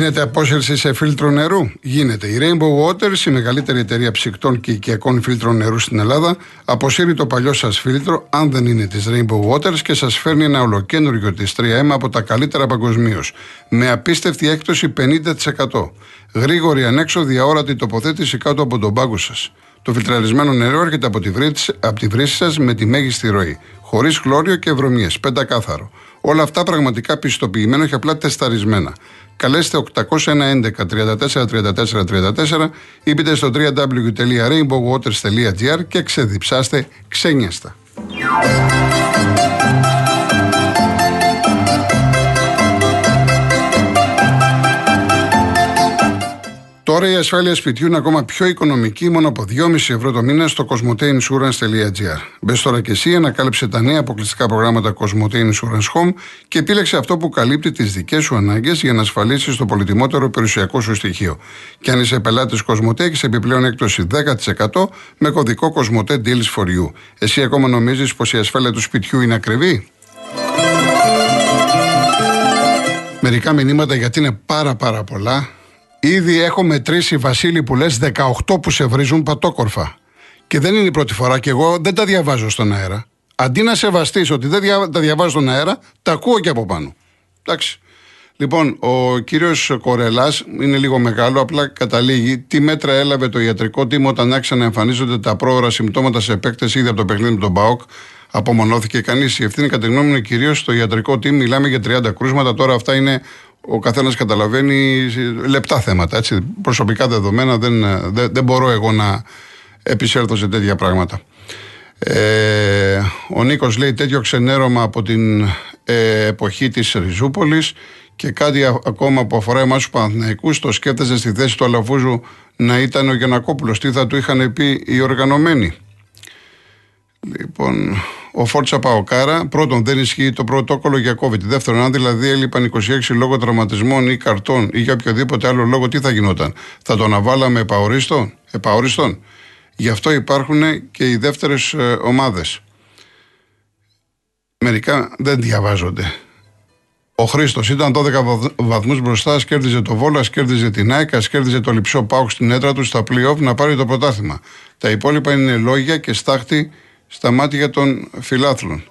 Γίνεται απόσυρση σε φίλτρο νερού; Γίνεται. Η Rainbow Waters, η μεγαλύτερη εταιρεία ψυκτών και οικιακών φίλτρων νερού στην Ελλάδα, αποσύρει το παλιό σας φίλτρο, αν δεν είναι της Rainbow Waters, και σας φέρνει ένα ολοκένουργιο της 3M από τα καλύτερα παγκοσμίως. Με απίστευτη έκπτωση 50%. Γρήγορη ανέξοδη αόρατη τοποθέτηση κάτω από τον πάγκο σας. Το φιλτραρισμένο νερό έρχεται από τη, βρύση, από τη βρύση σας με τη μέγιστη ροή. Χωρίς χλώριο και βρωμιέ. Πεντακάθαρο. Όλα αυτά πραγματικά πιστοποιημένα και απλά τεσταρισμένα. Καλέστε 801 34 34 34 ή μπείτε στο www.rainbowwaters.gr και ξεδιψάστε ξένιαστα. Τώρα η ασφάλεια σπιτιού είναι ακόμα πιο οικονομική, μόνο από 2,5 ευρώ το μήνα στο cosmoteinsurance.gr. Μπες τώρα και εσύ, ανακάλυψε τα νέα αποκλειστικά προγράμματα Cosmote Insurance Home και επίλεξε αυτό που καλύπτει τις δικές σου ανάγκες για να ασφαλίσεις το πολυτιμότερο περιουσιακό σου στοιχείο. Και αν είσαι πελάτης Cosmote, έχεις επιπλέον έκπτωση 10% με κωδικό Cosmote Deals for You. Εσύ ακόμα νομίζεις πως η ασφάλεια του σπιτιού είναι ακριβή; Μερικά μηνύματα γιατί είναι πάρα πάρα πολλά Ήδη έχω μετρήσει, Βασίλη, που λες 18 που σε βρίζουν πατόκορφα. Και δεν είναι η πρώτη φορά και εγώ δεν τα διαβάζω στον αέρα. Αντί να σεβαστείς ότι δεν τα διαβάζω στον αέρα, τα ακούω και από πάνω. Εντάξει. Λοιπόν, ο κύριος Κορελάς είναι λίγο μεγάλο, απλά καταλήγει τι μέτρα έλαβε το ιατρικό τίμο όταν άρχισαν να εμφανίζονται τα πρόωρα συμπτώματα σε επέκταση ήδη από το παιχνίδι με τον Μπαόκ. Απομονώθηκε κανείς. Η ευθύνη κατά τη γνώμη μου είναι κυρίως στο ιατρικό τίμο. Μιλάμε για 30 κρούσματα. Τώρα αυτά είναι ο καθένας καταλαβαίνει λεπτά θέματα. Έτσι. Προσωπικά δεδομένα δεν, δεν, δεν μπορώ εγώ να επισέλθω σε τέτοια πράγματα. Ε, ο Νίκος λέει τέτοιο ξενέρωμα από την ε, εποχή της Ριζούπολης και κάτι ακόμα που αφορά εμάς τους Παναθηναϊκούς το σκέφτεστε στη θέση του Αλαφούζου να ήταν ο Γιανακόπουλος τι θα του είχαν πει οι οργανωμένοι; Λοιπόν, ο Φόρτσα Παοκάρα. Πρώτον, δεν ισχύει το πρωτόκολλο για COVID. Δεύτερον, αν δηλαδή έλειπαν 26 λόγω τραυματισμών ή καρτών ή για οποιοδήποτε άλλο λόγο, τι θα γινόταν; Θα τον αναβάλαμε επαορίστον. επαορίστον. Γι' αυτό υπάρχουν και οι δεύτερες ομάδες. Μερικά δεν διαβάζονται. Ο Χρήστος ήταν 12 βαθμούς μπροστά, κέρδιζε το Βόλας, κέρδιζε την Άικα, κέρδιζε το Λιψό Πάουκ στην έδρα του στα playoff να πάρει το πρωτάθλημα. Τα υπόλοιπα είναι λόγια και στάχτη στα μάτια των φιλάθλων.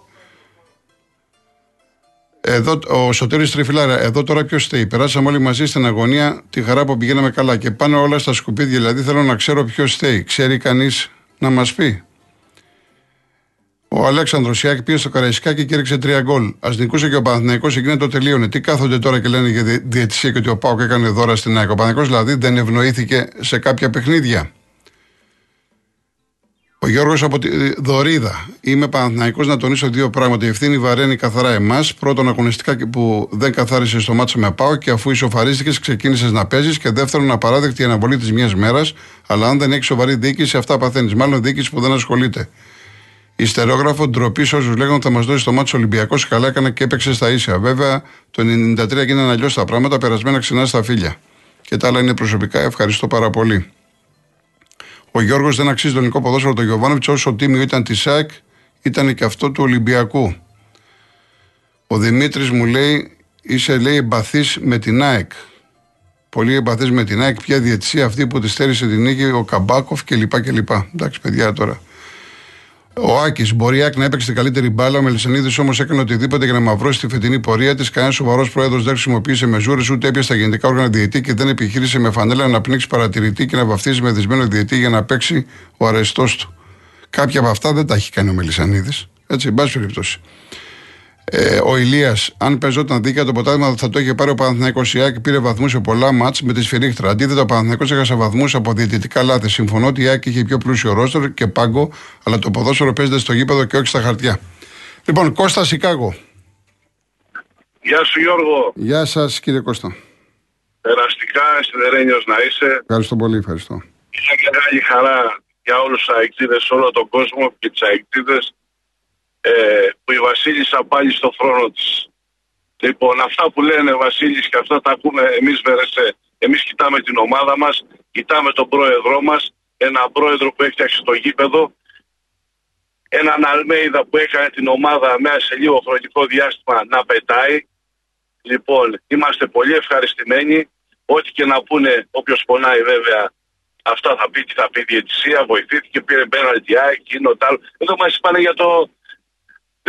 Εδώ, ο Σωτήρης Τριφυλάρα, εδώ τώρα ποιος στέει; Περάσαμε όλοι μαζί στην αγωνία τη χαρά που πηγαίναμε καλά και πάνε όλα στα σκουπίδια. Δηλαδή θέλω να ξέρω ποιος στέει. Ξέρει κανείς να μας πει; Ο Αλέξανδρος Σιάκη πήγε στο Καραϊσκάκι και έριξε τρία γκολ. Α νικούσε και ο Παναθυναϊκό εκείνη το τελείωνε. Τι κάθονται τώρα και λένε για διαιτησία και ότι ο Πάοκ έκανε δώρα στην ΑΕΚ. Ο Παναθυναϊκό δηλαδή δεν ευνοήθηκε σε κάποια παιχνίδια. Ο Γιώργος από τη Δωρίδα. Είμαι Παναθηναϊκός να τονίσω δύο πράγματα. Η ευθύνη βαραίνει καθαρά εμάς. Πρώτον, αγωνιστικά που δεν καθάρισε στο μάτσο με πάω και αφού ισοφαρίστηκες, ξεκίνησες να παίζεις. Και δεύτερον, απαράδεκτη η αναβολή της μιας μέρας. Αλλά αν δεν έχεις σοβαρή διοίκηση, αυτά παθαίνεις. Μάλλον διοίκηση που δεν ασχολείται. Η στερόγραφο ντροπή όσους λέγανε θα μας δώσει το μάτσο Ολυμπιακός. Καλά έκανε και έπαιξε στα ίσια. Βέβαια, το 93 γίνανε αλλιώς τα πράγματα, περασμένα ξανά στα φίλια. Και τα άλλα είναι προσωπικά. Ευχαριστώ πάρα πολύ. Ο Γιώργος δεν αξίζει το ελληνικό ποδόσφαιρο του Γιωβάνοβιτς όσο τίμιο ήταν της ΣΑΚ, ήταν και αυτό του Ολυμπιακού. Ο Δημήτρης μου λέει, είσαι λέει εμπαθής με την ΑΕΚ. Πολύ εμπαθής με την ΑΕΚ. Ποια διαιτησία αυτή που της στέρισε την νίκη, ο Καμπάκοφ κλπ. Εντάξει, παιδιά τώρα. Ο Άκης μπορεί η να έπαιξε την καλύτερη μπάλα. Ο Μελισανίδης όμως έκανε οτιδήποτε για να μαυρώσει τη φετινή πορεία της. Κανένας σοβαρός πρόεδρος δεν χρησιμοποίησε μεζούρε ούτε έπιασε τα γενικά όργανα διαιτή και δεν επιχείρησε με φανέλα να πνίξει παρατηρητή και να βαφτίζει με δυσμένο διαιτή για να παίξει ο αρεστός του. Κάποια από αυτά δεν τα έχει κάνει ο Μελισανίδης. Έτσι, εν πάση περιπτώσει. Ε, ο Ηλίας, αν παίζονταν δίκαια το ποτάμι, θα το είχε πάρει ο Παναθυναϊκό Ιάκη, πήρε βαθμούς σε πολλά μάτς με τη σφυρίχτρα. Αντίθετα, ο Παναθυναϊκό έχασε βαθμούς από διαιτητικά λάθη. Συμφωνώ ότι η Ιάκη είχε πιο πλούσιο ρόστερ και πάγκο, αλλά το ποδόσφαιρο παίζεται στο γήπεδο και όχι στα χαρτιά. Λοιπόν, Κώστα Σικάγο. Γεια σου Γιώργο. Γεια σας κύριε Κώστα. Περαστικά, σιδερένιο να είσαι. Ευχαριστώ πολύ, ευχαριστώ. Είναι μεγάλη χαρά για όλους τους αεκτήδε, όλο τον κόσμο και τις αεκτήδε ε, που η Βασίλισσα πάλι στο χρόνο της. Λοιπόν, αυτά που λένε Βασίλης και αυτά τα ακούμε εμείς Βερεσέ. Εμείς κοιτάμε την ομάδα μας, κοιτάμε τον πρόεδρό μας, ένα πρόεδρο που έφτιαξε το γήπεδο, έναν Αλμέιδα που έκανε την ομάδα μέσα σε λίγο χρονικό διάστημα να πετάει. Λοιπόν, είμαστε πολύ ευχαριστημένοι. ό,τι και να πούνε, όποιος πονάει βέβαια, αυτά θα πει, τι θα πει η διαιτησία, βοηθήθηκε, πήρε πέναλτι, εκείνο, άλλο. Εδώ μας είπαν για το.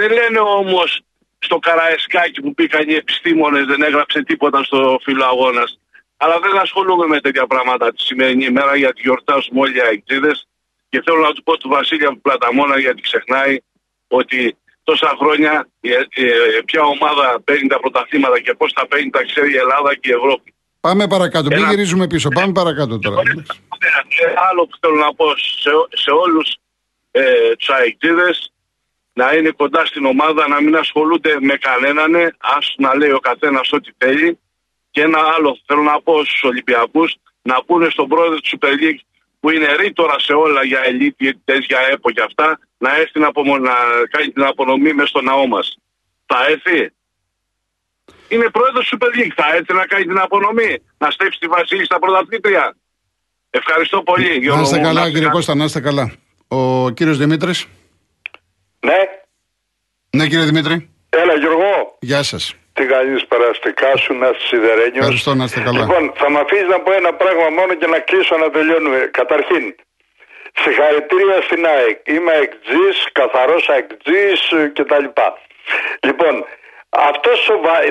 Δεν λένε όμως στο Καραεσκάκι που πήγαν οι επιστήμονες, δεν έγραψε τίποτα στο φύλλο αγώνας. Αλλά δεν ασχολούμαι με τέτοια πράγματα τη σημερινή ημέρα γιατί γιορτάζουμε όλοι οι αεκτζίδες. Και θέλω να του πω του Βασίλεια του Πλαταμόνα γιατί ξεχνάει ότι τόσα χρόνια ποια ομάδα παίρνει τα πρωταθλήματα και πώς τα παίρνει τα ξέρει η Ελλάδα και η Ευρώπη. Πάμε παρακάτω, μην γυρίζουμε πίσω. Πάμε παρακάτω τώρα. Άλλο που θέλω να πω σε, σε όλους ε, τους αεκτζίδες να είναι κοντά στην ομάδα, να μην ασχολούνται με κανέναν, ας να λέει ο καθένας ό,τι θέλει. Και ένα άλλο θέλω να πω στους Ολυμπιακούς, να πούνε στον πρόεδρο του Super League που είναι ρήτορα σε όλα για ελίτ, για ΕΠΟ και αυτά, να έρθει να, να κάνει την απονομή μες στο ναό μας. Θα έρθει; Είναι πρόεδρος του Super League. Θα έρθει να κάνει την απονομή, να στέψει τη Βασίλη στα πρωταθλήτρια. Ευχαριστώ πολύ. Να είστε καλά, κύριε Κώστα, να είστε καλά. Ο κύριος Δημήτρης. Ναι. Ναι, κύριε Δημήτρη. Έλα, Γιώργο. Γεια σας. Τι κάνεις περαστικά σου, να είσαι σιδερένιος. Ευχαριστώ, να είστε καλά. Λοιπόν, θα με αφήσεις να πω ένα πράγμα μόνο και να κλείσω να τελειώνουμε. Καταρχήν, συγχαρητήρια στην ΑΕΚ. Είμαι εκτζή, καθαρός εκτζή κτλ. Λοιπόν, αυτό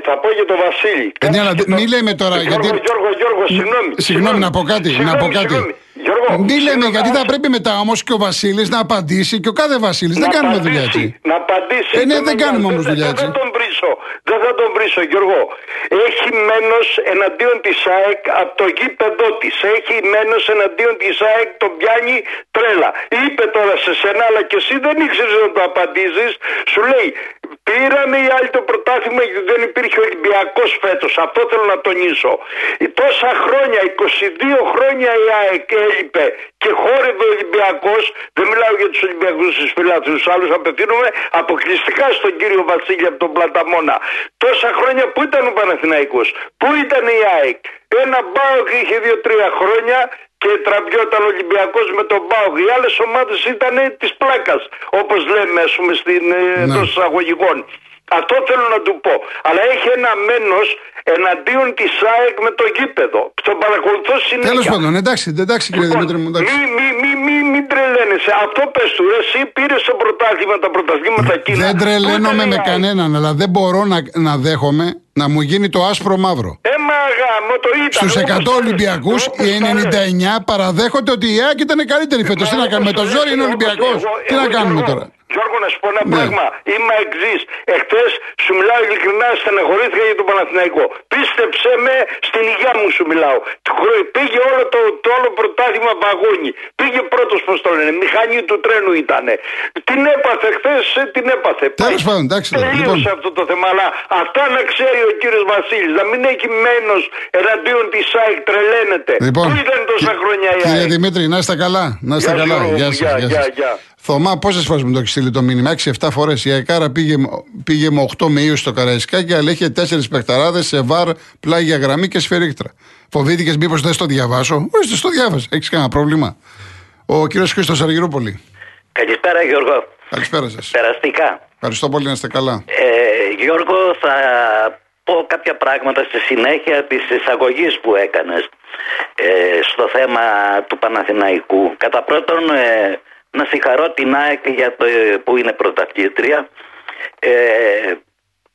θα πω για τον Βασίλη. Ε, ναι, αλλά μην λέμε τώρα. Γιώργο, γιατί... Γιώργο, Γιώργο, συγγνώμη. Συγγνώμη, να πω κάτι. Συγγνώμη, να πω κάτι. συγγνώμη. Γιώργο, Μην λέμε, συγγνώμη, γιατί θα ας- πρέπει μετά όμως και ο Βασίλης να απαντήσει και ο κάθε Βασίλης. Δεν να κάνουμε δουλειά απαντήσει, έτσι. Να απαντήσει. Ε, ναι, Το δεν μεγάλο. κάνουμε όμως Δεν- δουλειά Δεν έτσι. θα τον βρίσω. Δεν θα τον βρίσω, Γιώργο. Έχει μένος εναντίον της ΑΕΚ από το γήπεδό της. Έχει μένος εναντίον της ΑΕΚ, τον πιάνει τρέλα. Είπε τώρα σε σένα, αλλά και εσύ δεν ήξερες να το απαντήσεις. Σου λέει, πήραμε οι άλλοι το πρωτάθλημα γιατί δεν υπήρχε Ολυμπιακός φέτος. Αυτό θέλω να τονίσω. Τόσα χρόνια, 22 χρόνια η ΑΕΚ έλειπε και χόρευε ο Ολυμπιακός. Δεν μιλάω για τους Ολυμπιακούς τη Φιλάθλους, τους άλλους απευθύνομαι αποκλειστικά στον κύριο Βασίλη από τον Πλαταμόνα. Τόσα χρόνια που ήταν ο Παναθηναϊκός, πού ήταν η ΑΕΚ. Ένα μπάουκ είχε δύο-τρία χρόνια και τραβιόταν ο Ολυμπιακός με τον Μπάουκ. Οι άλλες ομάδες ήταν της πλάκας, όπως λέμε, ας πούμε, στην Ναι. εντός εισαγωγικών. Αυτό θέλω να του πω. Αλλά έχει ένα μένος εναντίον της ΑΕΚ με το γήπεδο. Τον παρακολουθώ συνέχεια. Τέλος πάντων, εντάξει, εντάξει κύριε Λοιπόν, Δημήτρη μου. εντάξει. Μη, μη, μη, μη, μη τρελαίνεσαι. Αυτό πες του. Εσύ πήρες το πρωτάθλημα, τα πρωταθλήματα εκείνα. Δεν Πού τρελαίνομαι ήταν η με ΑΕΚ; κανέναν, αλλά δεν μπορώ να, να δέχομαι να μου γίνει το άσπρο μαύρο. Ε, μα γάμο, το ήταν. Στους όπως 100 τα- Ολυμπιακούς, όπως οι τα λες. 99 παραδέχονται ότι η ΑΕΚ ήταν καλύτερη φέτος. Τι να κάνουμε, το ζόρι είναι Ολυμπιακός. Τι να κάνουμε τώρα; Γιώργο, να σου πω ένα Ναι. πράγμα. Είμαι εξής. Εχθές σου μιλάω ειλικρινά, στενεχωρήθηκα για τον Παναθηναϊκό. Πίστεψέ με, στην υγεία μου σου μιλάω. Του χρο- Πήγε όλο το, το όλο πρωτάθλημα βαγόνι. Πήγε πρώτος, πώς το λένε. Μηχανή του τρένου ήταν. Την έπαθε χθες, την έπαθε. Τέλος πάντων, εντάξει, τώρα, Τελείωσε λοιπόν. αυτό το θέμα. Αλλά αυτά να ξέρει ο κύριος Βασίλης. Να μην έχει μένος εναντίον της ΑΕΚ, τρελαίνεται. Λοιπόν, Πού ήταν τόσα κυ- χρόνια η κύριε ΑΕΚ. Δημήτρη, να είστε καλά. Να είστε Γεια σου, καλά. Γιώργο Γεια μου, σας. γεια, γεια, γεια. Θωμά, πόσες φορές μου το έχεις στείλει το μήνυμα, 6-7 φορές. Η Αεκάρα πήγε, πήγε με 8 με ίους στο Καραϊσκάκι, αλλά είχε 4 παιχταράδες σε βαρ, πλάγια γραμμή και σφυρίκτρα. Φοβήθηκες μήπως δεν στο διαβάσω; Όχι, στο διάβασε. Έχεις κανένα πρόβλημα; Ο κύριος Χρήστος Αργυρούπολη. Καλησπέρα Γιώργο. Καλησπέρα σας. Περαστικά. Ευχαριστώ πολύ να είστε καλά. Ε, Γιώργο θα πω κάποια πράγματα στη συνέχεια της εισαγωγής που έκανες ε, στο θέμα του Παναθηναϊκού. Κατά πρώτον ε, να συγχαρώ την ΑΕΚ για το, που είναι πρωταθλήτρια. Ε,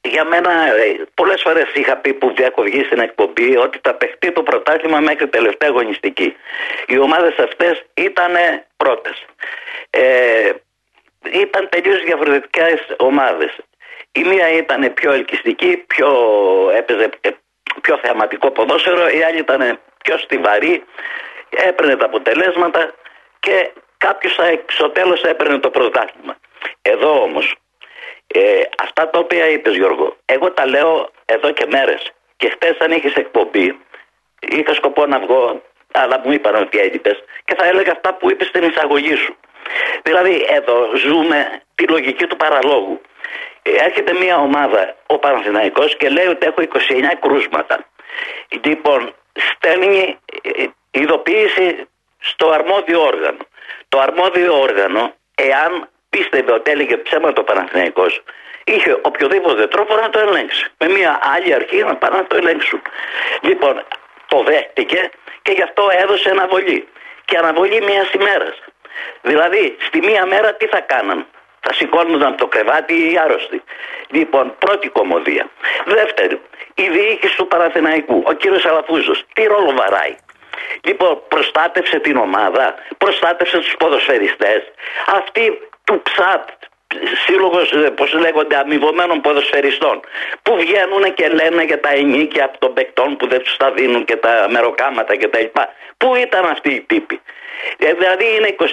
για μένα ε, πολλές φορές είχα πει που διακοβγεί στην εκπομπή ότι θα παιχτεί το πρωτάθλημα μέχρι τελευταία αγωνιστική. Οι ομάδες αυτές ήταν πρώτες. Ε, ήταν τελείως διαφορετικές ομάδες. Η μία ήταν πιο ελκυστική, πιο έπαιζε ε, πιο θεαματικό ποδόσφαιρο, η άλλη ήταν πιο στιβαρή, έπαιρνε τα αποτελέσματα και κάποιος στο τέλος έπαιρνε το πρωτάθλημα. Εδώ όμως, ε, αυτά τα οποία είπες Γιώργο, εγώ τα λέω εδώ και μέρες και χτες αν είχες εκπομπή, είχα σκοπό να βγω, αλλά μου είπαν ότι έλειπες και θα έλεγα αυτά που είπες στην εισαγωγή σου. Δηλαδή εδώ ζούμε τη λογική του παραλόγου. Ε, Έρχεται μια ομάδα, ο Παναθηναϊκός και λέει ότι έχω 29 κρούσματα. Λοιπόν, στέλνει ε, ειδοποίηση στο αρμόδιο όργανο. Το αρμόδιο όργανο, εάν πίστευε ότι έλεγε ψέματα ο Παναθηναϊκός, είχε οποιοδήποτε τρόπο να το ελέγξει. Με μια άλλη αρχή να πάνε να το ελέγξουν. Λοιπόν, το δέχτηκε και γι' αυτό έδωσε αναβολή. Και αναβολή μιας ημέρας. Δηλαδή, στη μία μέρα τι θα κάναν. Θα σηκώνονταν από το κρεβάτι οι άρρωστοι. Λοιπόν, πρώτη κομμωδία. Δεύτερη, η διοίκηση του Παραθεναϊκού, ο κύριος Αλαφούζος, τι ρόλο βαράει. Λοιπόν, προστάτευσε την ομάδα, προστάτευσε τους ποδοσφαιριστές. Αυτοί του ΨΑΤ, σύλλογος, ε, πώς λέγονται, αμοιβωμένων ποδοσφαιριστών, που βγαίνουν και λένε για τα ενίκια από των παικτών που δεν τους τα δίνουν και τα μεροκάματα κτλ. Πού ήταν αυτοί οι τύποι; Ε, δηλαδή είναι 27-29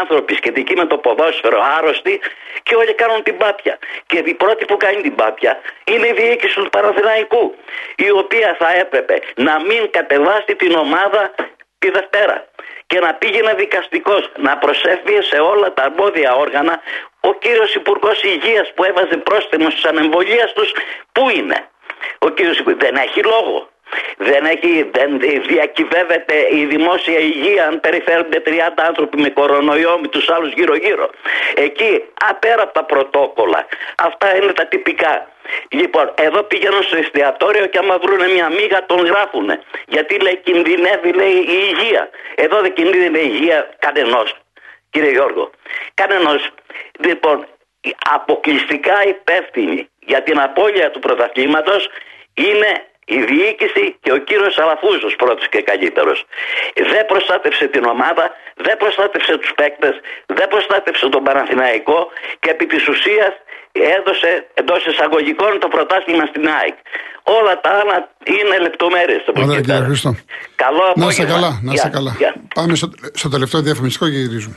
άνθρωποι σχετικοί με το ποδόσφαιρο άρρωστοι και όλοι κάνουν την πάπια. Και η πρώτη που κάνει την πάπια είναι η διοίκηση του Παναθηναϊκού, η οποία θα έπρεπε να μην κατεβάσει την ομάδα τη Δευτέρα και να πήγαινε δικαστικός να προσέφυγε σε όλα τα αρμόδια όργανα ο κύριος Υπουργός Υγείας που έβαζε πρόστιμο στις ανεμβολίες τους, πού είναι; Ο κύριος δεν έχει λόγο. Δεν, έχει, δεν διακυβεύεται η δημόσια υγεία αν περιφέρονται 30 άνθρωποι με κορονοϊό με τους άλλους γύρω γύρω. Εκεί απέρα από τα πρωτόκολλα. Αυτά είναι τα τυπικά. Λοιπόν, εδώ πηγαίνουν στο εστιατόριο και άμα βρουν μια μίγα τον γράφουνε. Γιατί λέει κινδυνεύει λέει η υγεία. Εδώ δεν κινδυνεύει η υγεία κανενός. Κύριε Γιώργο, κανενός. Λοιπόν, αποκλειστικά υπεύθυνοι για την απώλεια του πρωταθλήματος είναι η διοίκηση και ο κύριος Αλαφούζος πρώτος και καλύτερος. Δεν προστάτευσε την ομάδα, δεν προστάτευσε τους παίκτες, δεν προστάτευσε τον Παναθηναϊκό και επί της ουσίας έδωσε εντός εισαγωγικών το πρωτάθλημα στην ΑΕΚ. Όλα τα άλλα είναι λεπτομέρειες. Ωραία κύριε Χρήστο. Καλό να είστε καλά, να είστε καλά. Πάμε στο, στο τελευταίο διαφημιστικό και γυρίζουμε.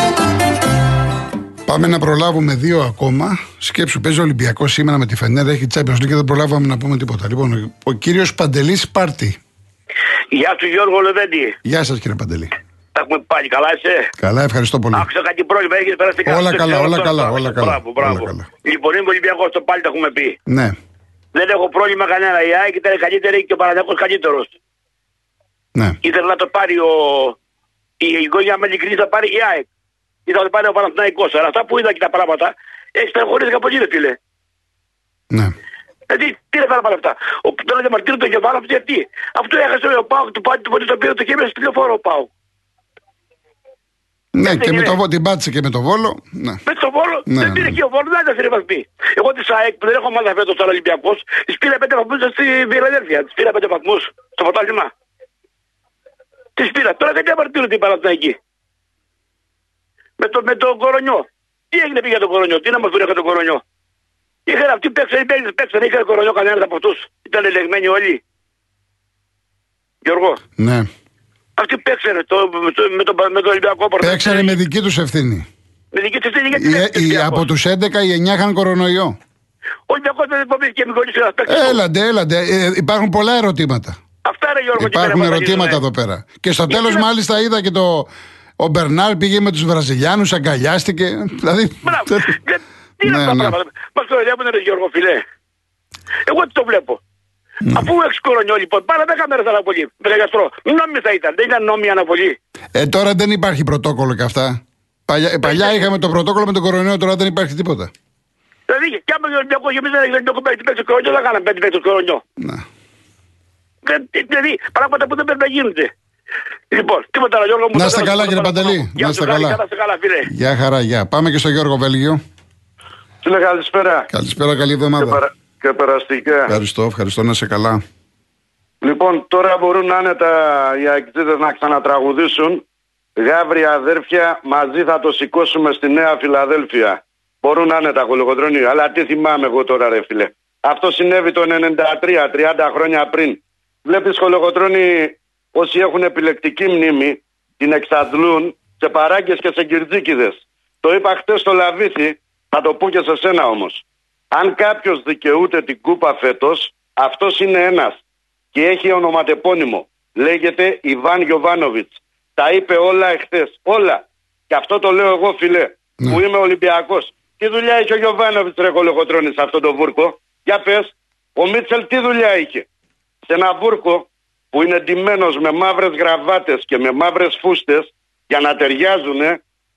Πάμε να προλάβουμε δύο ακόμα. Σκέψου, παίζει ο Ολυμπιακός σήμερα με τη Φενέρα, έχει Champions League και δεν προλάβαμε να πούμε τίποτα. Λοιπόν, ο κύριος Παντελής Πάρτη. Γεια σου Γιώργο Λεβέντη. Γεια σας κύριε Παντελή. Τα έχουμε πάλι, καλά είσαι; Καλά, ευχαριστώ πολύ. Άκουσα κάτι πρόβλημα, έχεις περάσει καλά. Όλα καλά, όλα καλά, όλα καλά. Μπράβο, μπράβο. Όλα καλά. Λοιπόν, είμαι Ολυμπιακός, το πάλι το έχουμε πει. Ναι. Δεν έχω πρόβλημα κανένα. Η ΑΕΚ ήταν καλύτερη και ο Παναγιακό καλύτερος. Ναι. Ήθελε να το πάρει ο. Η γωνιά με ειλικρινής θα πάρει η ΑΕΚ ή θα το πάρει ο Παναθηναϊκός. Αλλά αυτά που είδα και τα πράγματα, έχεις στεναχωρήσει πολύ ρε φίλε. Ναι. Δηλαδή, τι είναι πάρα αυτά. Ο, τώρα διαμαρτύρω τον Γεβάλα, γιατί; Αυτό έχασε ο Πάου του Πάου του Πάου το πήρε το κέμερο στη λεωφόρο ο Πάου. Ναι, και με το, την πάτησε και με το Βόλο. Ναι. Με το Βόλο Ναι, δεν ναι. πήρε και ο Βόλος, δεν ήταν βαθμοί. Εγώ της ΑΕΚ που δεν έχω μάθει φέτος τώρα Ολυμπιακός, της πήρα πέντε βαθμούς στη Φιλαδέλφια. Της πήρα πέντε βαθμούς στο πρωτάθλημα. Της πήρα. Τώρα δεν διαμαρτύρω την Παναθηναϊκή. Με, το, με τον κορονιό. Τι έγινε πήγε τον κορονιό, τι να μας βρει τον κορονιό. Είχαν αυτοί παίξαν, παίξαν, παίξαν, είχαν κορονιό κανένας από αυτούς. Ήταν ελεγμένοι όλοι. Γιώργο, ναι. αυτοί παίξανε το, με, το, με, το, με το Ολυμπιακό πρωτάθλημα. Παίξανε με δική τους ευθύνη. Με δική τους ευθύνη γιατί Οι, δεν οι, Ολυμπιακός. από τους 11 οι 9 είχαν κορονοϊό. Ο Ολυμπιακός δεν φοβήθηκε με κολλήσει ένα παίκτης. Έλαντε, έλαντε. Ε, υπάρχουν πολλά ερωτήματα. Αυτά είναι Γιώργο. τι Υπάρχουν πέρα ερωτήματα εμφανίζουνε. εδώ πέρα. Και στο Γιατί τέλος, να- μάλιστα, είδα και το. Ο Μπερνάρ πήγε με τους Βραζιλιάνους, αγκαλιάστηκε. Δηλαδή. Μπράβο. Δεν- Τι είναι Ναι, αυτά τα ναι. πράγματα; Μας το ελέγχουν ρε Γιώργο φιλέ. Εγώ τι το βλέπω. Ναι. Αφού έχει κορονιό λοιπόν, πάρε 10 μέρες αναβολή. Με τον γιατρό. Νόμιμη θα ήταν. Δεν ήταν νόμιμη αναβολή. Ε, τώρα δεν υπάρχει πρωτόκολλο και αυτά. Παλιά, ε, παλιά είχαμε το πρωτόκολλο με τον κορονοϊό, τώρα δεν υπάρχει τίποτα. Δηλαδή, και άμα ο Ολυμπιακός γεμίζει ένα Ολυμπιακό παίκτη παίξει κορονιό, δεν κάναμε πέντε παίκτη κορονιό. Να. Δεν- Δηλαδή, πράγματα που δεν πρέπει να γίνονται. Λοιπόν, τίποτα άλλο Γιώργο μου. Να θα είστε θέλω καλά, να κύριε πω Παντελή. παραπάνω. Να Γεια είστε σου, χάρηκα, καλά. Να είστε καλά, φίλε. Γεια χαρά, γεια. Πάμε και στο Γιώργο Βέλγιο. Φίλε, καλησπέρα. Καλησπέρα, καλή Και, εβδομάδα. παρα... και περαστικά. Ευχαριστώ, ευχαριστώ να είσαι καλά. Λοιπόν, τώρα μπορούν άνετα οι αεκτήτες να ξανατραγουδήσουν. Γάβρια αδέρφια, μαζί θα το σηκώσουμε στη Νέα Φιλαδέλφια. Μπορούν άνετα κολοκοτρώνει. Αλλά τι θυμάμαι εγώ τώρα, ρε φίλε. Αυτό συνέβη το 93, 30 χρόνια πριν. Βλέπεις κολοκοτρώνει όσοι έχουν επιλεκτική μνήμη, την εξαντλούν σε παράγκες και σε κυρτζίκιδες. Το είπα χτες στο Λαβίθι, θα το πω και σε σένα όμως. Αν κάποιος δικαιούται την κούπα φέτος, αυτός είναι ένας και έχει ονοματεπώνυμο. Λέγεται Ιβάν Γιοβάνοβιτς. Τα είπε όλα εχθές. Όλα. Και αυτό το λέω εγώ, φιλέ, Ναι. που είμαι Ολυμπιακός. Τι δουλειά είχε ο Γιωβάνοβιτς ρε κολοκοτρώνη σε αυτό το βούρκο; Για πες, ο Μίτσελ τι δουλειά είχε; Σε ένα βούρκο που είναι ντυμένος με μαύρες γραβάτες και με μαύρες φούστες για να ταιριάζουν,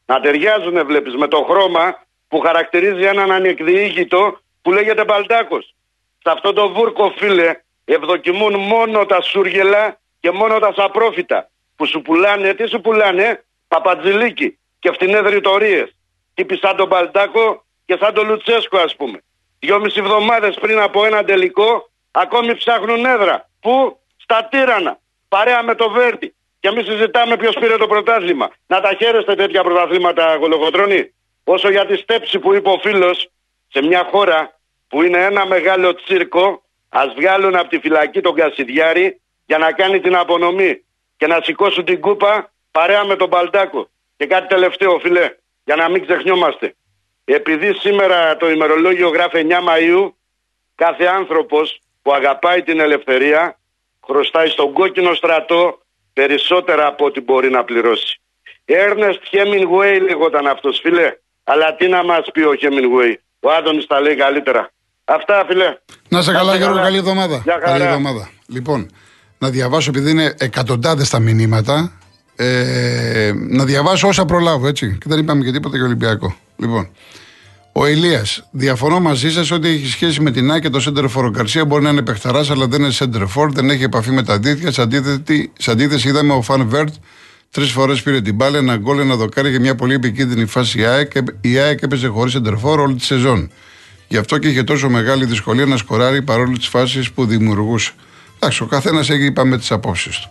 να ταιριάζουν, βλέπεις, με το χρώμα που χαρακτηρίζει έναν ανεκδιήγητο που λέγεται Μπαλτάκος. Σε αυτό το βούρκο, φίλε, ευδοκιμούν μόνο τα σούργελα και μόνο τα σαπρόφητα. Που σου πουλάνε, τι σου πουλάνε, παπατζηλίκι και φτηνές ρητορίες. Τύποι σαν τον Μπαλτάκο και σαν τον Λουτσέσκο, ας πούμε. Δυόμιση εβδομάδες πριν από ένα τελικό, ακόμη ψάχνουν έδρα. Πού; Στα τύρανα. Παρέα με το Βέρτι. Και εμείς συζητάμε ποιος πήρε το πρωτάθλημα. Να τα χαίρεστε τέτοια πρωταθλήματα, Κολοκοτρώνη. Όσο για τη στέψη που είπε ο φίλος, σε μια χώρα που είναι ένα μεγάλο τσίρκο, ας βγάλουν από τη φυλακή τον Κασιδιάρη για να κάνει την απονομή και να σηκώσουν την κούπα παρέα με τον Μπαλτάκο. Και κάτι τελευταίο, φιλέ, για να μην ξεχνιόμαστε. Επειδή σήμερα το ημερολόγιο γράφει 9 Μαΐου, κάθε άνθρωπος που αγαπάει την ελευθερία χρωστάει στον κόκκινο στρατό περισσότερα από ό,τι μπορεί να πληρώσει. Έρνεστ Hemingway λέγονταν αυτός φίλε, αλλά τι να μας πει ο Hemingway, ο Άδωνης τα λέει καλύτερα. Αυτά φίλε. Να σε Να καλά, είστε Γιώργο, καλά. καλή εβδομάδα. Γεια χαρά. Καλή εβδομάδα. Λοιπόν, να διαβάσω, επειδή είναι εκατοντάδες τα μηνύματα, ε, να διαβάσω όσα προλάβω, έτσι. Και δεν είπαμε και τίποτα για Ολυμπιακό. Λοιπόν, ο Ηλίας, διαφωνώ μαζί σας ότι έχει σχέση με την ΑΕΚ και το Center for. Ο Γκαρσία μπορεί να είναι παιχταράς, αλλά δεν είναι Center for, δεν έχει επαφή με τα δίθια. Σε αντίθεση, σε αντίθεση είδαμε ο Φαν Βέρτ τρεις φορές πήρε την μπάλα, ένα γκολ, ένα δοκάρι για μια πολύ επικίνδυνη φάση η ΑΕΚ. Η ΑΕΚ έπαιζε χωρίς Center for όλη τη σεζόν. Γι' αυτό και είχε τόσο μεγάλη δυσκολία να σκοράρει παρόλο τις φάσεις που δημιουργούσε. Εντάξει, ο καθένας έχει είπαμε τις απόψεις του.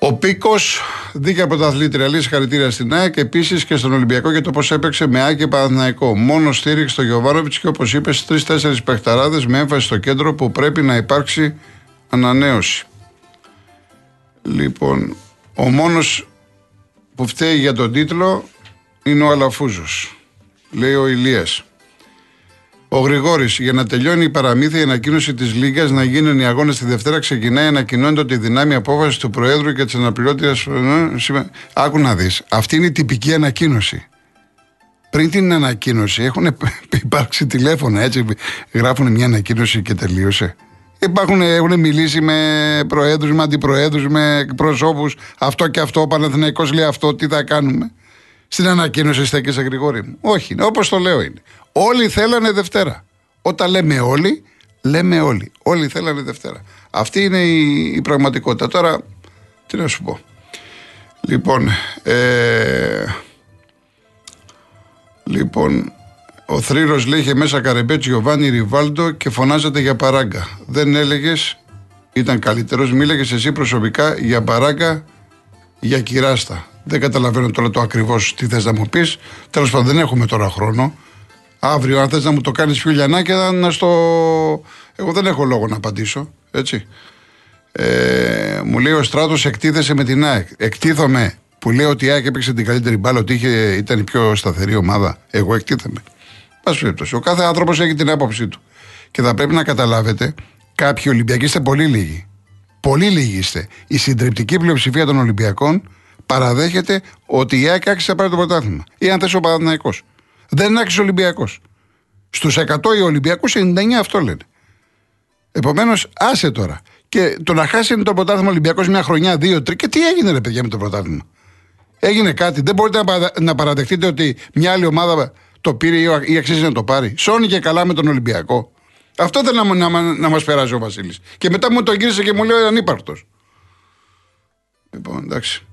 Ο Πίκος, δίκαια πρωταθλήτρια, λέει συγχαρητήρια στην ΑΕΚ, επίσης και στον Ολυμπιακό για το πώς έπαιξε με ΑΕΚ και Παναθηναϊκό. Μόνο στήριξε στο Γιωβάνοβιτς και όπως είπε, τρει-τέσσερι παιχταράδες με έμφαση στο κέντρο που πρέπει να υπάρξει ανανέωση. Λοιπόν, ο μόνος που φταίει για τον τίτλο είναι ο Αλαφούζος. Λέει ο Ηλίας. Ο Γρηγόρης, για να τελειώνει η παραμύθια, η ανακοίνωση της Λίγκας να γίνουν οι αγώνες τη Δευτέρα ξεκινάει ανακοινώνεται ότι η δυνάμει απόφασης του Προέδρου και της αναπληρώτριας. Άκου να δεις. Αυτή είναι η τυπική ανακοίνωση. Πριν την ανακοίνωση έχουν υπάρξει τηλέφωνα, έτσι. Γράφουν μια ανακοίνωση και τελείωσε. Υπάρχουν, έχουν μιλήσει με προέδρους, με αντιπροέδρους, με προσώπου. Αυτό και αυτό. Ο Παναθηναϊκός λέει αυτό, τι θα κάνουμε. Στην ανακοίνωση στέκεσαι Γρηγόρη μου. Όχι, όπως το λέω είναι. Όλοι θέλανε Δευτέρα. Όταν λέμε όλοι, λέμε όλοι. Όλοι θέλανε Δευτέρα. Αυτή είναι η, η πραγματικότητα. Τώρα, τι να σου πω. Λοιπόν, ε, λοιπόν, ο Θρύρος λέει είχε μέσα Καρεμπέτσι, Γιωβάνι, Ριβάλντο και φωνάζεται για παράγκα. Δεν έλεγες, ήταν καλύτερος, μίλαγε εσύ προσωπικά για παράγκα, για κυράστα. Δεν καταλαβαίνω τώρα το ακριβώς τι θες να μου πεις. Τέλος πάντων, δεν έχουμε τώρα χρόνο. Αύριο, αν θες να μου το κάνεις πιο λιανάκια, να στο. Εγώ δεν έχω λόγο να απαντήσω. Έτσι. Ε, μου λέει ο Στράτος εκτίθεσε με την ΑΕΚ. Εκτίθομαι που λέει ότι η ΑΕΚ έπαιξε την καλύτερη μπάλα, ότι είχε, ήταν η πιο σταθερή ομάδα. Εγώ εκτίθεμαι. Πάση περιπτώσει. Ο κάθε άνθρωπος έχει την άποψή του. Και θα πρέπει να καταλάβετε, κάποιοι Ολυμπιακοί είστε πολύ λίγοι. Πολύ λίγοι είστε. Η συντριπτική πλειοψηφία των Ολυμπιακών παραδέχεται ότι η ΑΕΚ άξιζε να πάρει το πρωτάθλημα. Ή αν θες ο Παναθυναϊκό. Δεν άξιζε ο Ολυμπιακός. Στους 100 οι Ολυμπιακούς, 99 αυτό λένε. Επομένως, άσε τώρα. Και το να χάσει το πρωτάθλημα Ολυμπιακός μια χρονιά, δύο, τρία. Και τι έγινε, ρε παιδιά, με το πρωτάθλημα; Έγινε κάτι. Δεν μπορείτε να, παρα- να παραδεχτείτε ότι μια άλλη ομάδα το πήρε ή ο- ή αξίζει να το πάρει. Σώνει και καλά με τον Ολυμπιακό. Αυτό δεν να, μου- να, μα- να μας περάσει ο Βασίλης. Και μετά μου τον γύρισε και μου λέει ανύπαρκτος. Λοιπόν, εντάξει.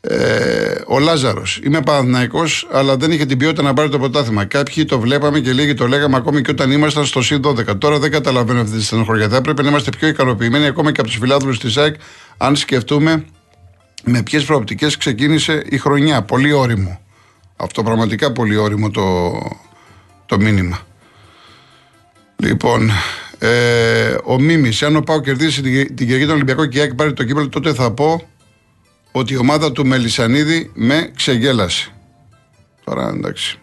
Ε, ο Λάζαρος. Είμαι Παναθυναϊκό, αλλά δεν είχε την ποιότητα να πάρει το πρωτάθλημα. Κάποιοι το βλέπαμε και λίγοι το λέγαμε ακόμη και όταν ήμασταν στο ΣΥΝ 12. Τώρα δεν καταλαβαίνω αυτή τη στενοχωρία. Θα έπρεπε να είμαστε πιο ικανοποιημένοι ακόμα και από τους φιλάθλους της ΑΕΚ, αν σκεφτούμε με ποιες προοπτικές ξεκίνησε η χρονιά. Πολύ όριμο. Αυτό πραγματικά πολύ όριμο το, το μήνυμα. Λοιπόν, ε, ο Μίμης, αν ο Πάο κερδίσει την, την Κυριακή των Ολυμπιακών και η ΑΕΚ πάρει το κύπελο, τότε θα πω ότι η ομάδα του Μελισανίδη με ξεγέλασε. Τώρα εντάξει.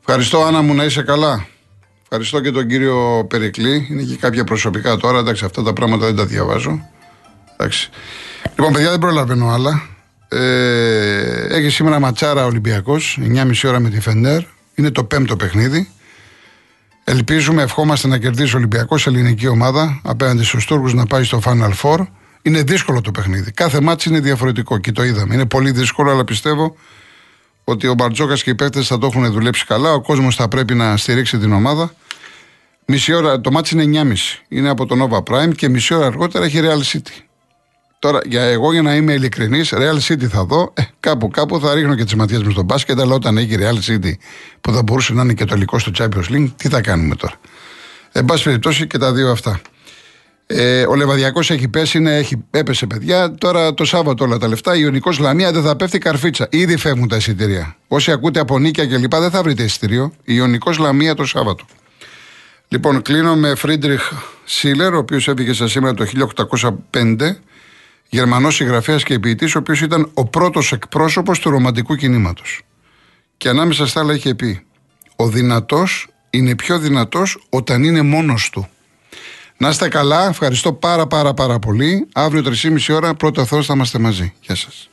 Ευχαριστώ Άννα μου να είσαι καλά. Ευχαριστώ και τον κύριο Περικλή. Είναι και κάποια προσωπικά τώρα. Εντάξει, αυτά τα πράγματα δεν τα διαβάζω. Εντάξει. Λοιπόν, παιδιά, δεν προλαβαίνω άλλα. Ε, έχει σήμερα ματσάρα Ολυμπιακός, 9.30 ώρα με τη Φεντέρ. Είναι το πέμπτο παιχνίδι. Ελπίζουμε, ευχόμαστε να κερδίσει ο Ολυμπιακός ελληνική ομάδα απέναντι στους Τούρκους να πάει στο Final Four. Είναι δύσκολο το παιχνίδι. Κάθε μάτσο είναι διαφορετικό και το είδαμε. Είναι πολύ δύσκολο, αλλά πιστεύω ότι ο Μπαρτζόκας και οι παίκτες θα το έχουν δουλέψει καλά. Ο κόσμος θα πρέπει να στηρίξει την ομάδα. Μισή ώρα, το μάτι είναι 9.30. Είναι από το Nova Prime και μισή ώρα αργότερα έχει Real City. Τώρα, για εγώ για να είμαι ειλικρινής, Real City θα δω. Ε, κάπου κάπου θα ρίχνω και τις ματιές μου στο μπάσκετ, αλλά όταν έχει Real City που θα μπορούσε να είναι και το υλικό στο Champions League, τι θα κάνουμε τώρα. Εν πάση περιπτώσει και τα δύο αυτά. Ε, ο Λεβαδιακός έχει πέσει, ναι, έχει, έπεσε παιδιά. Τώρα το Σάββατο όλα τα λεφτά. Η Ιωνικός Λαμία δεν θα πέφτει καρφίτσα. Ήδη φεύγουν τα εισιτήρια. Όσοι ακούτε από νίκια και λοιπά δεν θα βρείτε εισιτήριο. Η Ιωνικός Λαμία το Σάββατο. Λοιπόν, κλείνω με Φρίντριχ Σίλερ, ο οποίος έφυγε σα σήμερα το 1805. Γερμανός συγγραφέας και ποιητής, ο οποίος ήταν ο πρώτος εκπρόσωπος του ρομαντικού κινήματος. Και ανάμεσα στα άλλα είχε πει: Ο δυνατός είναι πιο δυνατός όταν είναι μόνος του. Να είστε καλά. Ευχαριστώ πάρα πάρα πάρα πολύ. Αύριο 3,5 ώρα πρώτα Θεό θα είμαστε μαζί. Γεια σας.